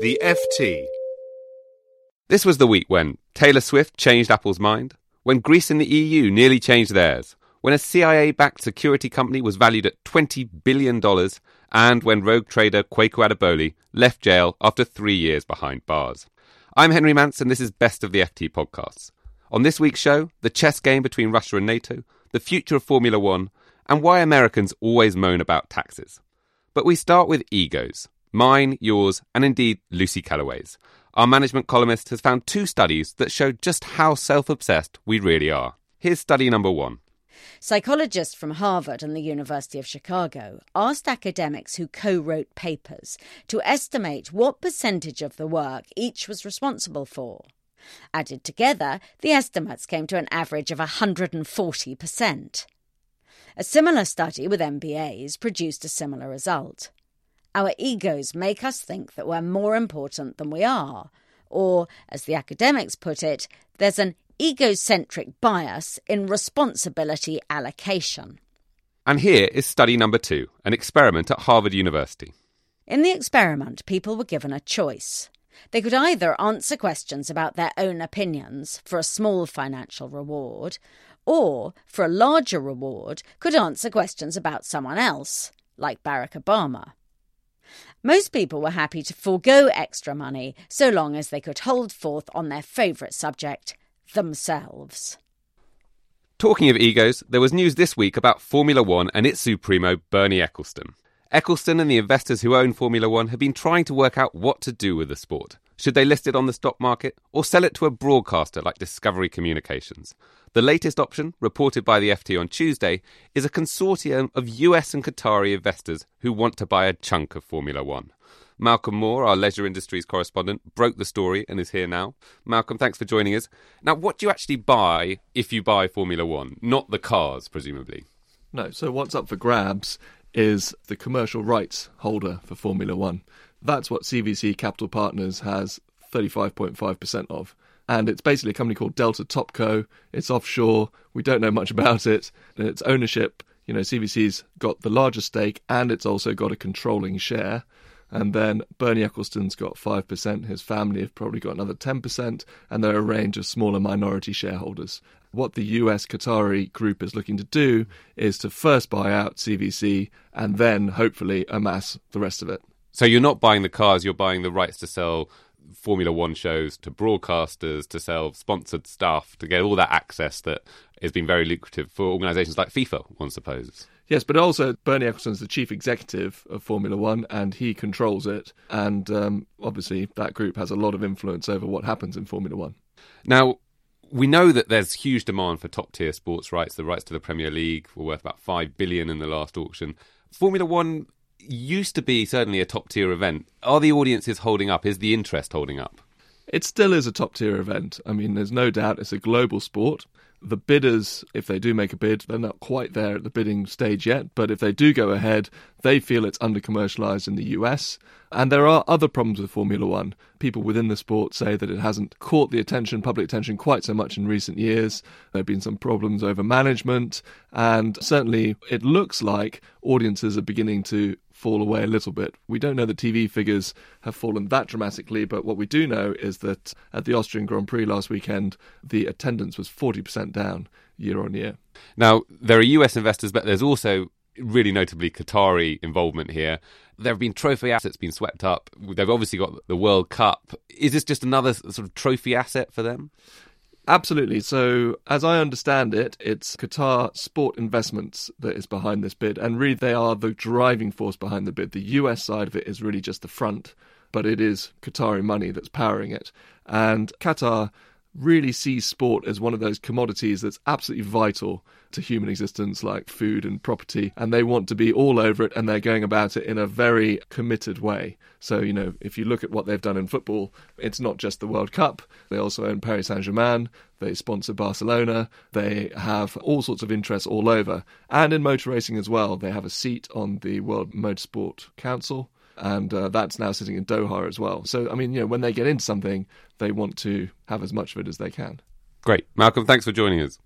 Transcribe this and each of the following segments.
The FT. This was the week when Taylor Swift changed Apple's mind, when Greece and the EU nearly changed theirs, when a CIA backed security company was valued at $20 billion, and when rogue trader Kweku Adoboli left jail after three years behind bars. I'm Henry Mance, and this is Best of the FT podcasts. On this week's show, the chess game between Russia and NATO, the future of Formula One, and why Americans always moan about taxes. But we start with egos mine, yours, and indeed Lucy Kellaway's. Our management columnist has found two studies that show just how self obsessed we really are. Here's study number one. Psychologists from Harvard and the University of Chicago asked academics who co wrote papers to estimate what percentage of the work each was responsible for. Added together, the estimates came to an average of 140%. A similar study with MBAs produced a similar result. Our egos make us think that we're more important than we are. Or, as the academics put it, there's an egocentric bias in responsibility allocation. And here is study number two an experiment at Harvard University. In the experiment, people were given a choice. They could either answer questions about their own opinions for a small financial reward, or, for a larger reward, could answer questions about someone else, like Barack Obama. Most people were happy to forego extra money so long as they could hold forth on their favourite subject, themselves. Talking of egos, there was news this week about Formula One and its supremo, Bernie Ecclestone. Ecclestone and the investors who own Formula One have been trying to work out what to do with the sport. Should they list it on the stock market or sell it to a broadcaster like Discovery Communications? The latest option, reported by the FT on Tuesday, is a consortium of US and Qatari investors who want to buy a chunk of Formula One. Malcolm Moore, our leisure industries correspondent, broke the story and is here now. Malcolm, thanks for joining us. Now, what do you actually buy if you buy Formula One? Not the cars, presumably. No, so what's up for grabs is the commercial rights holder for Formula One. That's what CVC Capital Partners has 35.5% of. And it's basically a company called Delta Topco. It's offshore. We don't know much about it. And its ownership, you know, CVC's got the largest stake and it's also got a controlling share. And then Bernie Ecclestone's got 5%, his family have probably got another 10%, and there are a range of smaller minority shareholders. What the US Qatari group is looking to do is to first buy out CVC and then hopefully amass the rest of it. So you're not buying the cars, you're buying the rights to sell Formula One shows to broadcasters, to sell sponsored stuff, to get all that access that has been very lucrative for organisations like FIFA, one supposes. Yes, but also Bernie Ecclestone's the chief executive of Formula One, and he controls it. And um, obviously, that group has a lot of influence over what happens in Formula One. Now, we know that there's huge demand for top tier sports rights. The rights to the Premier League were worth about five billion in the last auction. Formula One used to be certainly a top tier event. Are the audiences holding up? Is the interest holding up? It still is a top tier event. I mean, there's no doubt it's a global sport. The bidders, if they do make a bid, they're not quite there at the bidding stage yet, but if they do go ahead, they feel it's under commercialized in the US. And there are other problems with Formula One. People within the sport say that it hasn't caught the attention, public attention, quite so much in recent years. There have been some problems over management, and certainly it looks like audiences are beginning to fall away a little bit. We don't know the TV figures have fallen that dramatically, but what we do know is that at the Austrian Grand Prix last weekend, the attendance was 40% down year on year. Now, there are US investors, but there's also really notably Qatari involvement here. There have been trophy assets being swept up. They've obviously got the World Cup. Is this just another sort of trophy asset for them? Absolutely. So, as I understand it, it's Qatar Sport Investments that is behind this bid, and really they are the driving force behind the bid. The US side of it is really just the front, but it is Qatari money that's powering it. And Qatar really sees sport as one of those commodities that's absolutely vital to human existence, like food and property, and they want to be all over it and they're going about it in a very committed way. So, you know, if you look at what they've done in football, it's not just the World Cup, they also own Paris Saint Germain, they sponsor Barcelona, they have all sorts of interests all over. And in motor racing as well, they have a seat on the World Motorsport Council and uh, that's now sitting in Doha as well. So, I mean, you know, when they get into something, they want to have as much of it as they can. Great. Malcolm, thanks for joining us.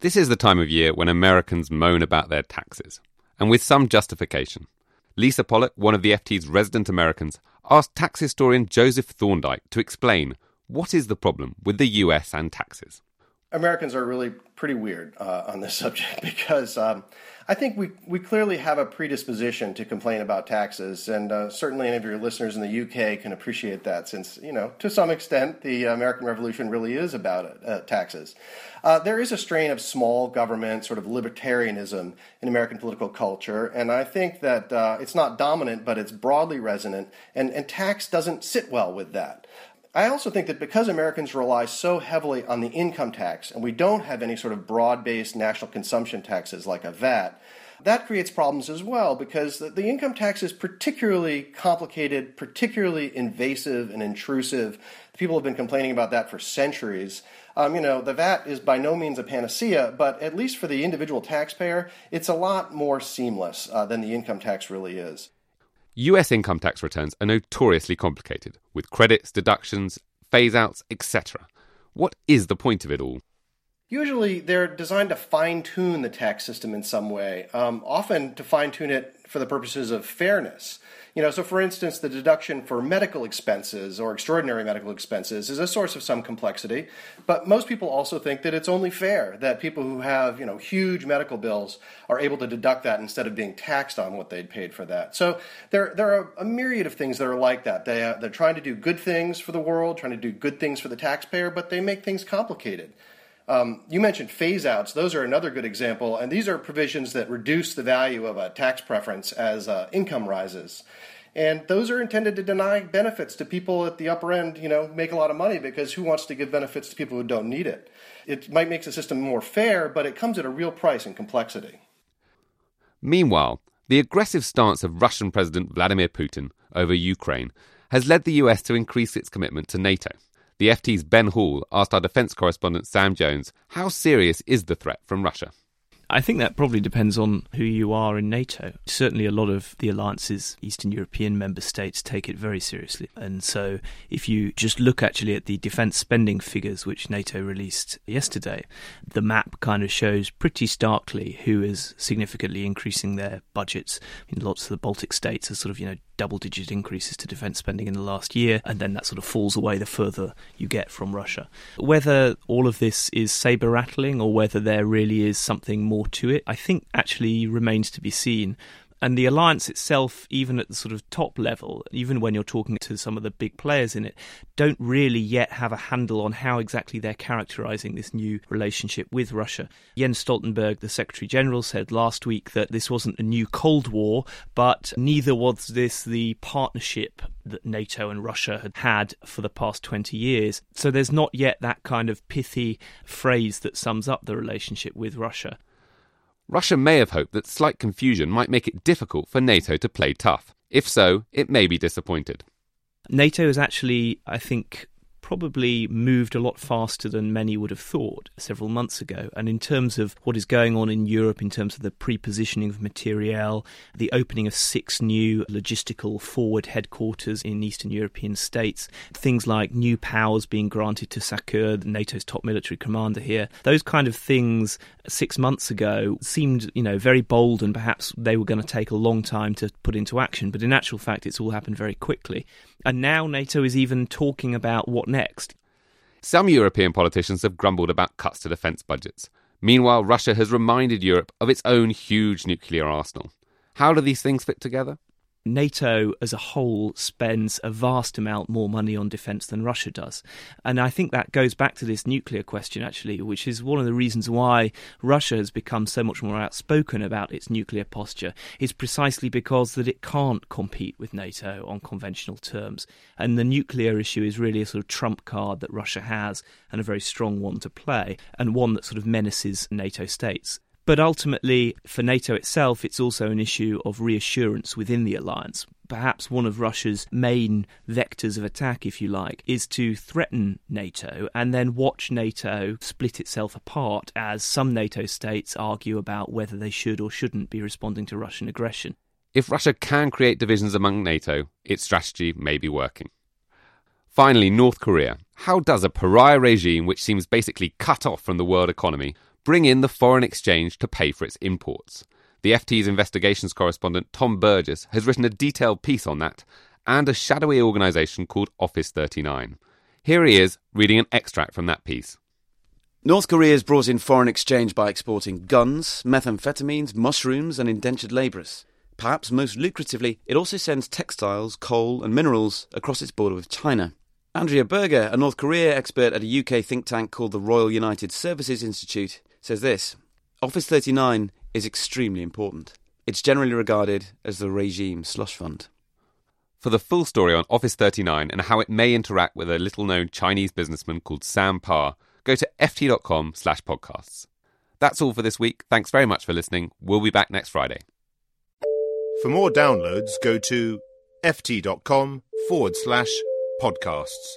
This is the time of year when Americans moan about their taxes, and with some justification. Lisa Pollack, one of the FT's resident Americans, asked tax historian Joseph Thorndike to explain what is the problem with the US and taxes. Americans are really pretty weird uh, on this subject because um, I think we, we clearly have a predisposition to complain about taxes, and uh, certainly any of your listeners in the UK can appreciate that since, you know, to some extent, the American Revolution really is about uh, taxes. Uh, there is a strain of small government, sort of libertarianism in American political culture, and I think that uh, it's not dominant, but it's broadly resonant, and, and tax doesn't sit well with that. I also think that because Americans rely so heavily on the income tax and we don't have any sort of broad based national consumption taxes like a VAT, that creates problems as well because the income tax is particularly complicated, particularly invasive and intrusive. People have been complaining about that for centuries. Um, you know, the VAT is by no means a panacea, but at least for the individual taxpayer, it's a lot more seamless uh, than the income tax really is. US income tax returns are notoriously complicated, with credits, deductions, phase outs, etc. What is the point of it all? Usually, they're designed to fine tune the tax system in some way, um, often to fine tune it for the purposes of fairness. You know, so for instance, the deduction for medical expenses or extraordinary medical expenses is a source of some complexity, but most people also think that it's only fair that people who have, you know, huge medical bills are able to deduct that instead of being taxed on what they'd paid for that. So there, there are a myriad of things that are like that. They, uh, they're trying to do good things for the world, trying to do good things for the taxpayer, but they make things complicated. Um, you mentioned phase outs. Those are another good example. And these are provisions that reduce the value of a tax preference as uh, income rises. And those are intended to deny benefits to people at the upper end, you know, make a lot of money because who wants to give benefits to people who don't need it? It might make the system more fair, but it comes at a real price and complexity. Meanwhile, the aggressive stance of Russian President Vladimir Putin over Ukraine has led the US to increase its commitment to NATO. The FT's Ben Hall asked our defence correspondent Sam Jones how serious is the threat from Russia? I think that probably depends on who you are in NATO. Certainly, a lot of the alliance's Eastern European member states take it very seriously. And so, if you just look actually at the defence spending figures which NATO released yesterday, the map kind of shows pretty starkly who is significantly increasing their budgets. I mean, lots of the Baltic states are sort of, you know, double digit increases to defence spending in the last year, and then that sort of falls away the further you get from Russia. Whether all of this is saber rattling or whether there really is something more to it, I think actually remains to be seen. And the alliance itself, even at the sort of top level, even when you're talking to some of the big players in it, don't really yet have a handle on how exactly they're characterizing this new relationship with Russia. Jens Stoltenberg, the Secretary General, said last week that this wasn't a new Cold War, but neither was this the partnership that NATO and Russia had had for the past 20 years. So there's not yet that kind of pithy phrase that sums up the relationship with Russia. Russia may have hoped that slight confusion might make it difficult for NATO to play tough. If so, it may be disappointed. NATO is actually, I think, probably moved a lot faster than many would have thought several months ago. And in terms of what is going on in Europe, in terms of the pre-positioning of materiel, the opening of six new logistical forward headquarters in Eastern European states, things like new powers being granted to SACEUR, NATO's top military commander here, those kind of things six months ago seemed, you know, very bold and perhaps they were going to take a long time to put into action. But in actual fact, it's all happened very quickly. And now NATO is even talking about what next. Some European politicians have grumbled about cuts to defence budgets. Meanwhile, Russia has reminded Europe of its own huge nuclear arsenal. How do these things fit together? NATO as a whole spends a vast amount more money on defence than Russia does. And I think that goes back to this nuclear question, actually, which is one of the reasons why Russia has become so much more outspoken about its nuclear posture, is precisely because that it can't compete with NATO on conventional terms. And the nuclear issue is really a sort of trump card that Russia has, and a very strong one to play, and one that sort of menaces NATO states. But ultimately, for NATO itself, it's also an issue of reassurance within the alliance. Perhaps one of Russia's main vectors of attack, if you like, is to threaten NATO and then watch NATO split itself apart as some NATO states argue about whether they should or shouldn't be responding to Russian aggression. If Russia can create divisions among NATO, its strategy may be working. Finally, North Korea. How does a pariah regime which seems basically cut off from the world economy bring in the foreign exchange to pay for its imports. The FT's investigations correspondent Tom Burgis has written a detailed piece on that and a shadowy organisation called Office 39. Here he is reading an extract from that piece. North Korea has brought in foreign exchange by exporting guns, methamphetamines, mushrooms, and indentured labourers. Perhaps most lucratively, it also sends textiles, coal, and minerals across its border with China. Andrea Berger, a North Korea expert at a UK think tank called the Royal United Services Institute, says this Office 39 is extremely important. It's generally regarded as the regime slush fund. For the full story on Office 39 and how it may interact with a little known Chinese businessman called Sam Pa, go to ft.com slash podcasts. That's all for this week. Thanks very much for listening. We'll be back next Friday. For more downloads, go to ft.com forward slash podcasts.